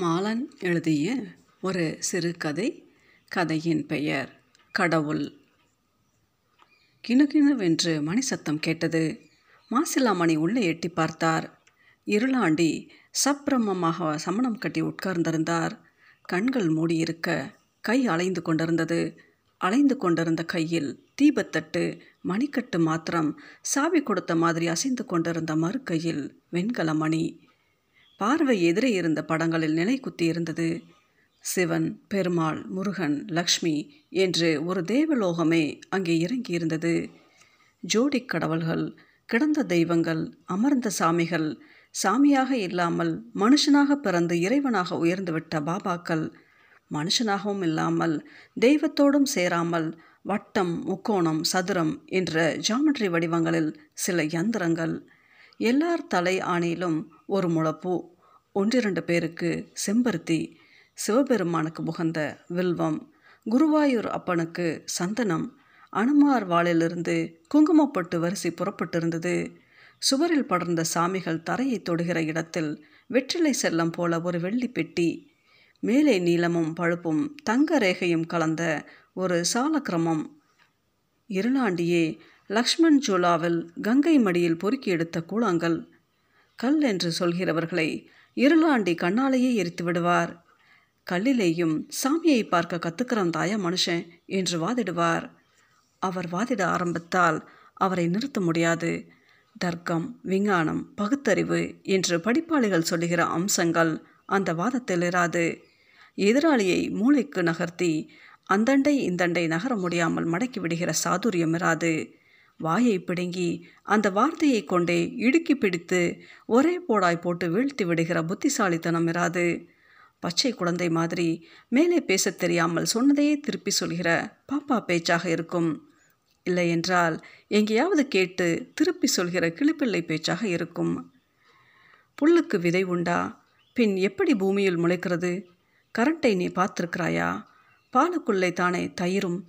மாலன் எழுதிய ஒரு சிறுகதை கதையின் பெயர் கடவுள். கிணுகிணுவென்று மணி சத்தம் கேட்டது. மாசிலாமணி உள்ளே எட்டி பார்த்தார். இருளாண்டி சப்பிரமமாக சமணம் கட்டி உட்கார்ந்திருந்தார். கண்கள் மூடியிருக்க கை அலைந்து கொண்டிருந்தது. அலைந்து கொண்டிருந்த கையில் தீபத்தட்டு மணிக்கட்டு மாத்திரம் சாவி கொடுத்த மாதிரி அசைந்து கொண்டிருந்த மறு கையில் வெண்கல மணி பார்வை எதிரே இருந்த படங்களில் நிலை குத்தியிருந்தது. சிவன் பெருமாள் முருகன் லக்ஷ்மி என்று ஒரு தேவலோகமே அங்கே இறங்கியிருந்தது. ஜோடிக் கடவுள்கள் கிடந்த தெய்வங்கள் அமர்ந்த சாமிகள் சாமியாக இல்லாமல் மனுஷனாக பிறந்து இறைவனாக உயர்ந்துவிட்ட பாபாக்கள் மனுஷனாகவும் இல்லாமல் தெய்வத்தோடும் சேராமல் வட்டம் முக்கோணம் சதுரம் என்ற ஜாமெட்ரி வடிவங்களில் சில யந்திரங்கள் எல்லார் தலை ஆணையிலும் ஒரு முளப்பூ ஒன்றிரண்டு பேருக்கு செம்பருத்தி சிவபெருமானுக்கு புகந்த வில்வம் குருவாயூர் அப்பனுக்கு சந்தனம் அனுமார் வாளிலிருந்து குங்குமப்பட்டு வரிசை புறப்பட்டிருந்தது. சுவரில் படர்ந்த சாமிகள் தரையை தொடுகிற இடத்தில் வெற்றிலை செல்லம் போல ஒரு வெள்ளி பெட்டி மேலே நீளமும் பழுப்பும் தங்க ரேகையும் கலந்த ஒரு சாலக்கிரமம். இருளாண்டியே லக்ஷ்மண் ஜோலாவில் கங்கை மடியில் பொறுக்கி எடுத்த கூழாங்கல். கல் என்று சொல்கிறவர்களை இருளாண்டி கண்ணாலேயே எரித்து விடுவார். கல்லிலேயும் சாமியை பார்க்க கத்துக்கிறான் தாயா மனுஷன் என்று வாதிடுவார். அவர் வாதிட ஆரம்பித்தால் அவரை நிறுத்த முடியாது. தர்க்கம் விஞ்ஞானம் பகுத்தறிவு என்று படிப்பாளிகள் சொல்லுகிற அம்சங்கள் அந்த வாதத்தில் இராது. எதிராளியை மூளைக்கு நகர்த்தி அந்தண்டை இந்தண்டை நகர முடியாமல் மடக்கி விடுகிற சாதுரியம் இராது. வாயை பிடுங்கி அந்த வார்த்தையை கொண்டே இடுக்கி பிடித்து ஒரே போடாய் போட்டு வீழ்த்தி விடுகிற புத்திசாலித்தனம் இராது. பச்சை குழந்தை மாதிரி மேலே பேசத் தெரியாமல் சொன்னதையே திருப்பி சொல்கிற பாப்பா பேச்சாக இருக்கும். இல்லை என்றால் எங்கேயாவது கேட்டு திருப்பி சொல்கிற கிளிப்பிள்ளை பேச்சாக இருக்கும். புல்லுக்கு விதை உண்டா? பின் எப்படி பூமியில் முளைக்கிறது? கரண்ட்டை நீ பார்த்துருக்கிறாயா? பாலுக்குள்ளே தானே தயிரும்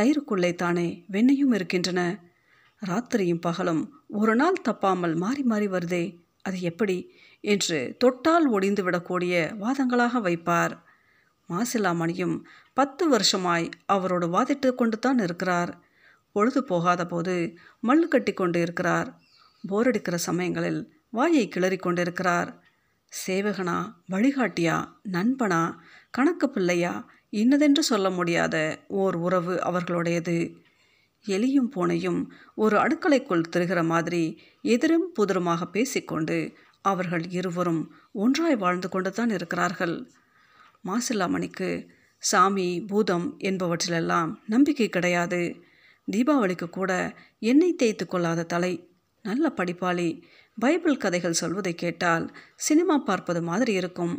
தயிருக்குள்ளே தானே வெண்ணையும் இருக்கின்றன. ராத்திரியும் பகலும் ஒரு நாள் தப்பாமல் மாறி மாறி வருதே அது எப்படி? என்று தொட்டால் ஒடிந்து விடக்கூடிய வாதங்களாக வைப்பார். மாசிலாமணியும் பத்து வருஷமாய் அவரோடு வாதிட்டு கொண்டு தான் இருக்கிறார். பொழுது போகாத போது மல்லு கட்டி கொண்டு இருக்கிறார். போரடிக்கிற சமயங்களில் வாயை கிளறி கொண்டிருக்கிறார். சேவகனா வழிகாட்டியா நண்பனா கணக்கு பிள்ளையா இன்னதென்று சொல்ல முடியாத ஓர் உறவு அவர்களுடையது. எலியும் பூனையும் ஒரு அடுக்கலைக்குள் திருகிற மாதிரி எதிரும் புதிருமாக பேசிக்கொண்டு அவர்கள் இருவரும் ஒன்றாய் வாழ்ந்து கொண்டு தான் இருக்கிறார்கள். மாசில்லாமணிக்கு சாமி பூதம் என்பவற்றிலெல்லாம் நம்பிக்கை கிடையாது. தீபாவளிக்கு கூட எண்ணெய் தேய்த்து கொள்ளாத தலை நல்ல படிப்பாளி பைபிள் கதைகள் சொல்வதை கேட்டால் சினிமா பார்ப்பது மாதிரி இருக்கும்.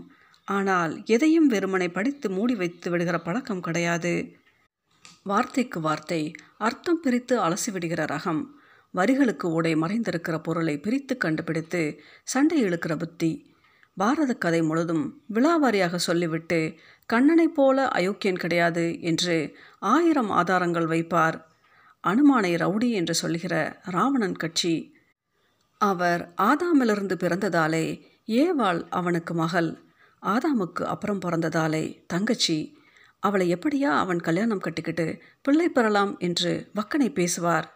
ஆனால் எதையும் வெறுமனை படித்து மூடி வைத்து விடுகிற பழக்கம் கிடையாது. வார்த்தைக்கு வார்த்தை அர்த்தம் பிரித்து அலசிவிடுகிற ரகம். வரிகளுக்கு ஓடை மறைந்திருக்கிற பொருளை பிரித்து கண்டுபிடித்து சண்டை இழுக்கிற புத்தி. பாரத கதை முழுதும் விழாவாரியாக சொல்லிவிட்டு கண்ணனைப் போல அயோக்கியன் கிடையாது என்று ஆயிரம் ஆதாரங்கள் வைப்பார். அனுமானை ரவுடி என்று சொல்லுகிற ராவணன் கட்சி. அவர் ஆதாமிலிருந்து பிறந்ததாலே ஏவாள் அவனுக்கு மகள். ஆதாமுக்கு அப்புறம் பிறந்ததாலே தங்கச்சி. அவளை எப்படியா அவன் கல்யாணம் கட்டிக்கிட்டு பிள்ளை பெறலாம் என்று வக்கனை பேசுவார்.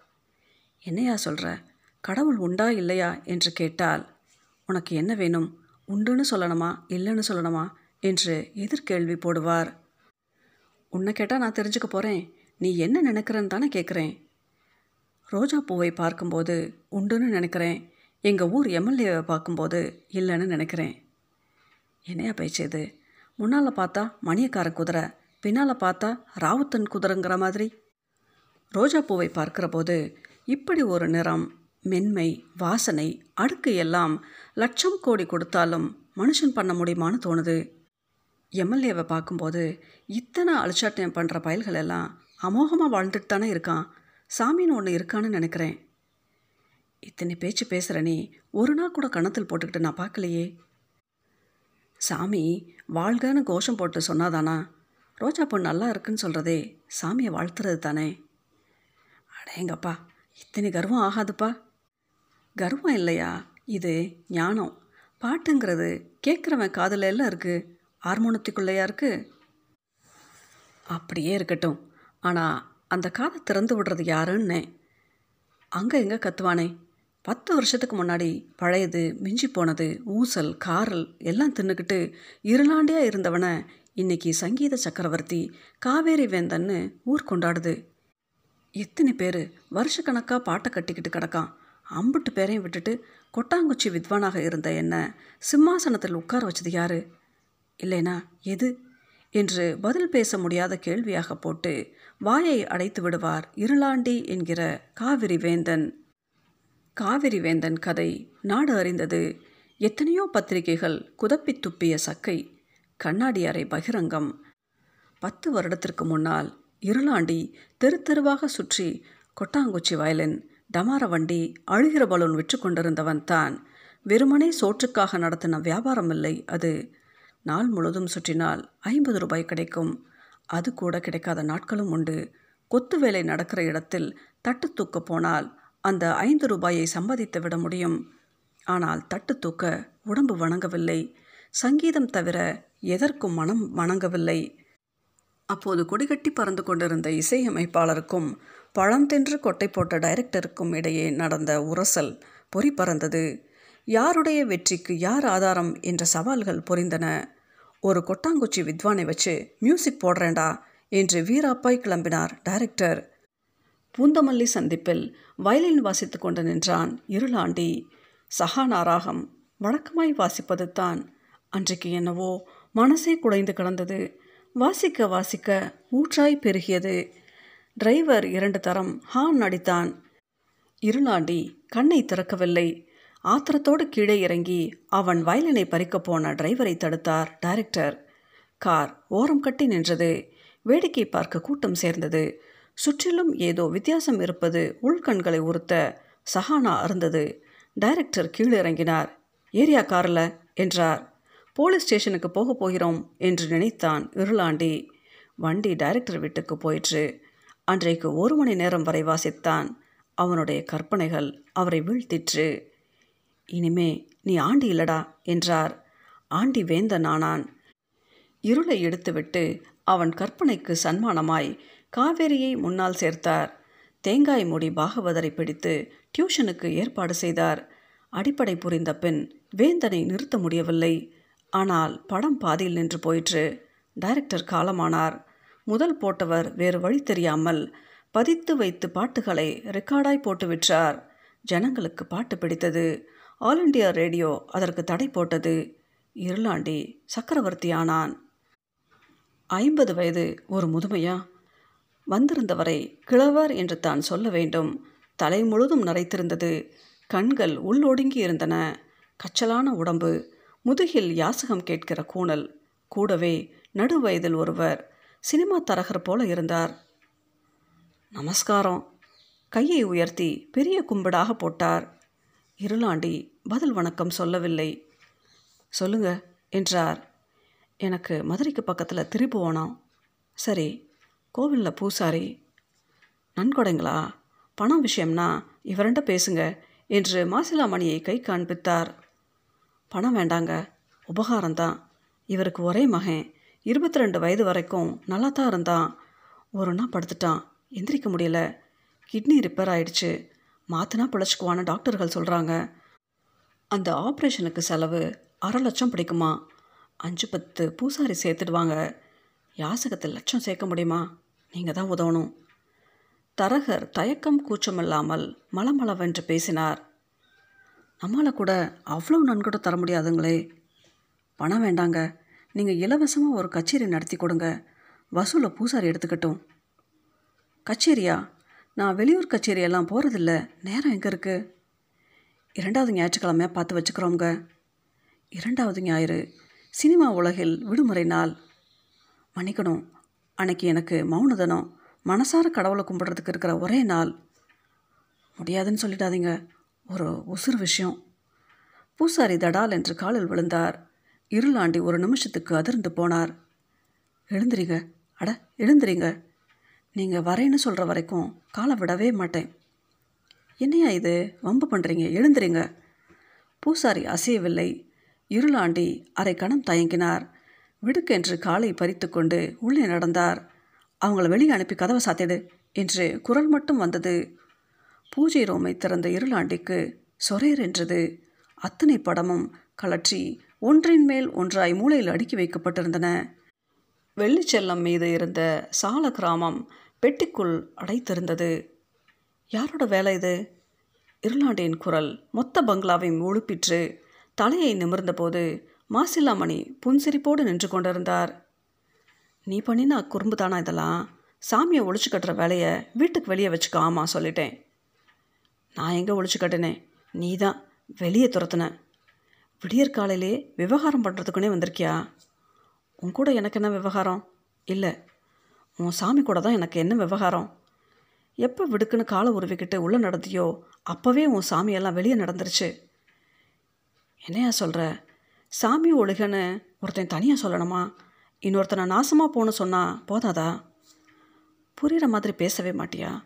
என்னையா சொல்கிற கடவுள் உண்டா இல்லையா? என்று கேட்டால் உனக்கு என்ன வேணும்? உண்டுன்னு சொல்லணுமா? இல்லைன்னு சொல்லணுமா? என்று எதிர்கேள்வி போடுவார். உன்னை கேட்டால் நான் தெரிஞ்சுக்க போகிறேன் நீ என்ன நினைக்கிறன்னு தானே கேட்குறேன் ரோஜா பூவை பார்க்கும்போது உண்டுன்னு நினைக்கிறேன். எங்கள் ஊர் எம்எல்ஏவை பார்க்கும்போது இல்லைன்னு நினைக்கிறேன். என்னையா பேச்சு இது? முன்னால் பார்த்தா மணியக்கார குதிரை. பின்னால் பார்த்தா ராவுத்தன் குதிரைங்கிற மாதிரி. ரோஜா பூவை பார்க்கிற போது இப்படி ஒரு நிறம் மென்மை வாசனை அடுக்கு எல்லாம் லட்சம் கோடி கொடுத்தாலும் மனுஷன் பண்ண முடியுமான்னு தோணுது. எம்எல்ஏவை பார்க்கும்போது இத்தனை அலட்சாட்டியம் பண்ணுற பயல்கள் எல்லாம் அமோகமாக வாழ்ந்துட்டு தானே இருக்கான். சாமின்னு ஒன்று இருக்கான்னு நினைக்கிறேன். இத்தனை பேச்சு பேசுகிற நீ ஒரு நாள் கூட கணத்தில் போட்டுக்கிட்டு நான் பார்க்கலையே. சாமி வாழ்கன்னு கோஷம் போட்டு சொன்னாதானா? ரோஜா பொண்ணு நல்லா இருக்குன்னு சொல்கிறதே சாமியை வாழ்த்துறது தானே? அடேங்கப்பா இத்தனை கர்வம் ஆகாதுப்பா. கர்வம் இல்லையா? இது ஞானம். பாட்டுங்கிறது கேட்குறவன் காதில் எல்லாம் இருக்குது ஹார்மோனத்துக்குள்ளேயா இருக்குது அப்படியே இருக்கட்டும். ஆனால் அந்த காதை திறந்து விடுறது யாருன்னே? அங்கே எங்கே கத்துவானே? பத்து வருஷத்துக்கு முன்னாடி பழையது மிஞ்சி போனது ஊசல் காரல் எல்லாம் தின்னுக்கிட்டு இருளாண்டியாக இருந்தவனை இன்னைக்கு சங்கீத சக்கரவர்த்தி காவேரி வேந்தன்னு ஊர் கொண்டாடுது. எத்தனை பேர் வருஷக்கணக்காக பாட்டை கட்டிக்கிட்டு கிடக்கான். அம்புட்டு பேரையும் விட்டுட்டு கொட்டாங்குச்சி வித்வானாக இருந்த என்ன சிம்மாசனத்தில் உட்கார வச்சது யாரு? இல்லைனா எது? என்று பதில் பேச முடியாத கேள்வியாக போட்டு வாயை அடைத்து விடுவார் இருளாண்டி என்கிற காவிரி வேந்தன். காவிரி வேந்தன் கதை நாடு அறிந்தது எத்தனையோ பத்திரிகைகள் குதப்பி துப்பிய சக்கை. கண்ணாடி அறை பகிரங்கம். பத்து வருடத்திற்கு முன்னால் இருளாண்டி தெரு தெருவாக சுற்றி கொட்டாங்குச்சி வயலின் டமார வண்டி அழுகிற பலூன் விற்று கொண்டிருந்தவன் தான். வெறுமனே சோற்றுக்காக நடத்தின வியாபாரம் இல்லை அது. நாள் முழுதும் சுற்றினால் ஐம்பது ரூபாய் கிடைக்கும். அது கூட கிடைக்காத நாட்களும் உண்டு. கொத்து வேலை நடக்கிற இடத்தில் தட்டு தூக்க போனால் அந்த ஐந்து ரூபாயை சம்பாதித்து விட முடியும். ஆனால் தட்டு தூக்க உடம்பு வணங்கவில்லை. சங்கீதம் தவிர எதற்கும் மனம் வணங்கவில்லை. அப்போது கொடிகட்டி பறந்து கொண்டிருந்த இசையமைப்பாளருக்கும் பழம் தின்று கொட்டை போட்ட டைரக்டருக்கும் இடையே நடந்த உரசல் பொறி பறந்தது. யாருடைய வெற்றிக்கு யார் ஆதாரம் என்ற சவால்கள் பொரிந்தன ஒரு கொட்டாங்குச்சி வித்வானை வச்சு மியூசிக் போடுறேண்டா என்று வீராப்பாய் கிளம்பினார் டைரக்டர். பூந்தமல்லி சந்திப்பில் வயலின் வாசித்து கொண்டு நின்றான் இருளாண்டி. சஹானா ராகம் வழக்கமாய் வாசிப்பது தான் அன்றைக்கு என்னவோ மனசே குலைந்து கிடந்தது. வாசிக்க வாசிக்க ஊற்றாய் பெருகியது. டிரைவர் இரண்டு தரம் ஹான் அடித்தான். இருளாண்டி கண்ணை திறக்கவில்லை. ஆத்திரத்தோடு கீழே இறங்கி அவன் வயலினை பறிக்கப் போன டிரைவரை தடுத்தார் டைரக்டர். கார் ஓரம் கட்டி நின்றது. வேடிக்கை பார்க்க கூட்டம் சேர்ந்தது. சுற்றிலும் ஏதோ வித்தியாசம் இருப்பது உள்கண்களை உறுத்த சஹானா அருந்தது. டைரக்டர் கீழிறங்கினார் ஏரியா காரில் என்றார். போலீஸ் ஸ்டேஷனுக்கு போக போகிறோம் என்று நினைத்தான் இருளாண்டி. வண்டி டைரக்டர் வீட்டுக்கு போயிற்று. அன்றைக்கு ஒரு மணி நேரம் வரை வாசித்தான் அவனுடைய கற்பனைகள் அவரை வீழ்த்திற்று. இனிமே நீ ஆண்டி இல்லடா என்றார். ஆண்டி வேந்தன் ஆனான். இருளை எடுத்துவிட்டு அவன் கற்பனைக்கு சன்மானமாய் காவேரியை முன்னால் சேர்த்தார். தேங்காய் மூடி பாகவதரை பிடித்து டியூஷனுக்கு ஏற்பாடு செய்தார். அடிப்படை புரிந்த பின் வேந்தனை நிறுத்த முடியவில்லை. ஆனால் படம் பாதியில் நின்று போயிற்று. டைரக்டர் காலமானார். முதல் போட்டவர் வேறு வழி தெரியாமல் பதித்து வைத்து பாட்டுகளை ரெக்கார்டாய் போட்டு விற்றார். ஜனங்களுக்கு பாட்டு பிடித்தது. ஆல் இண்டியா ரேடியோ அதற்கு தடை போட்டது. இருளாண்டி சக்கரவர்த்தி ஆனான். ஐம்பது வயது ஒரு முதுமையா? வந்திருந்தவரை கிழவர் என்று தான் சொல்ல வேண்டும். தலை முழுதும் நரைத்திருந்தது. கண்கள் உள்ளொடுங்கி இருந்தன. கச்சலான உடம்பு. முதுகில் யாசகம் கேட்கிற கூணல் கூடவே நடுவயதில் ஒருவர் சினிமா தரகர் போல இருந்தார். நமஸ்காரம். கையை உயர்த்தி பெரிய கும்பிடாக போட்டார். இருளாண்டி பதில் வணக்கம் சொல்லவில்லை. சொல்லுங்க என்றார். எனக்கு மதுரைக்கு பக்கத்தில் திரிபுவனம் சரி கோவிலில் பூசாரி. நன்கொடைங்களா? பணம் விஷயம்னா இவரண்ட பேசுங்க என்று மாசிலாமணியை கை காண்பித்தார். பணம் வேண்டாங்க. உபகாரம்தான். இவருக்கு ஒரே மகன். இருபத்தி ரெண்டு வயது வரைக்கும் நல்லா தான் இருந்தான் ஒரு நாள் படுத்துட்டான். எந்திரிக்க முடியல. கிட்னி ரிப்பேர் ஆயிடுச்சு. மாற்றினா பிழைச்சிக்குவான்னு டாக்டர்கள் சொல்கிறாங்க அந்த ஆப்ரேஷனுக்கு செலவு அரை லட்சம் பிடிக்குமா? அஞ்சு பத்து பூசாரி சேர்த்துடுவாங்க. யாசகத்தில் லட்சம் சேர்க்க முடியுமா? நீங்கள் தான் உதவணும். தரகர் தயக்கம் கூச்சமில்லாமல் மலமளவென்று பேசினார். நம்மளால் கூட அவ்வளோ நன்கொடை தர முடியாதுங்களே. பணம் வேண்டாங்க. நீங்கள் இலவசமாக ஒரு கச்சேரி நடத்தி கொடுங்க. வசூலை பூசாரி எடுத்துக்கட்டும். கச்சேரியா? நான் வெளியூர் கச்சேரியெல்லாம் போகிறதில்ல நேரம் எங்கே இருக்குது இரண்டாவது ஞாயிற்றுக்கிழமையாக பார்த்து வச்சுக்கிறோங்க இரண்டாவது ஞாயிறு சினிமா உலகில் விடுமுறை நாள். மன்னிக்கணும். அன்னைக்கு எனக்கு மௌனதனம் மனசார கடவுளை கும்பிட்றதுக்கு இருக்கிற ஒரே நாள். முடியாதுன்னு சொல்லிடாதீங்க. ஒரு உசுறு விஷயம். பூசாரி தடால் என்று காலில் விழுந்தார். இருளாண்டி ஒரு நிமிஷத்துக்கு அதிர்ந்து போனார். எழுந்திரிங்க. அட எழுந்திரிங்க. நீங்கள் வரேன்னு சொல்கிற வரைக்கும் காலை விடவே மாட்டேன். என்னையா இது? வம்பு பண்ணுறீங்க எழுந்திரிங்க. பூசாரி அசையவில்லை. இருளாண்டி அரை கணம் தயங்கினார். விடுக்கென்று காலை பறித்து கொண்டு உள்ளே நடந்தார். அவங்கள வெளியே அனுப்பி கதவை சாத்திடு என்று குரல் மட்டும் வந்தது. பூஜை ரோமை திறந்த இருளாண்டிக்கு சொரேர் என்றது. அத்தனை படமும் கலற்றி ஒன்றின் மேல் ஒன்றாய் மூளையில் அடுக்கி வைக்கப்பட்டிருந்தன. வெள்ளிச்செல்லம் மீது இருந்த சால கிராமம் பெட்டிக்குள் அடைத்திருந்தது. யாரோட வேலை இது? இருளாண்டின் குரல் மொத்த பங்களாவையும் ஒழுப்பிற்று. தலையை நிமிர்ந்தபோது மாசில்லாமணி புன்சிரிப்போடு நின்று கொண்டிருந்தார். நீ பண்ணின குறும்பு தானா இதெல்லாம்? சாமியை ஒழிச்சு கட்டுற வேலையை வீட்டுக்கு வெளியே வச்சுக்க ஆமாம் சொல்லிட்டேன். நான் எங்கே ஒழிச்சு கட்டினேன்? நீ தான் வெளியே துரத்துன. விடியற் காலையிலே விவகாரம் பண்ணுறதுக்குனே வந்திருக்கியா? உன் கூட எனக்கு என்ன விவகாரம்? இல்லை. உன் சாமி கூட தான் எனக்கு என்ன விவகாரம்? எப்போ விடுக்குன்னு காலை உருவிக்கிட்டு உள்ளே நடந்தியோ அப்போவே உன் சாமியெல்லாம் வெளியே நடந்துருச்சு. என்னையா சொல்கிற சாமி ஒழுகன்னு ஒருத்தன் தனியாக சொல்லணுமா? இன்னொருத்தனை நாசமாக போகணும்னு சொன்னால் போதாதா? புரிகிற மாதிரி பேசவே மாட்டியா?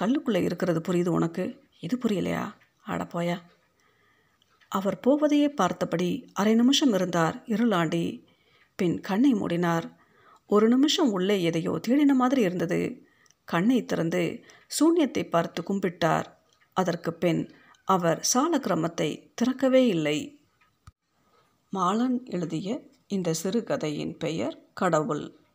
கல்லுக்குள்ளே இருக்கிறது புரியுது உனக்கு? இது புரியலையா? ஆட போயா. அவர் போவதையே பார்த்தபடி அரை நிமிஷம் இருந்தார் இருளாண்டி. பின் கண்ணை மூடினார். ஒரு நிமிஷம் உள்ளே எதையோ தேடின மாதிரி இருந்தது. கண்ணை திறந்து சூன்யத்தை பார்த்து கும்பிட்டார். அதற்கு பின் அவர் சால கிரமத்தை திறக்கவே இல்லை. மாலன் எழுதிய இந்த சிறுகதையின் பெயர் கடவுள்.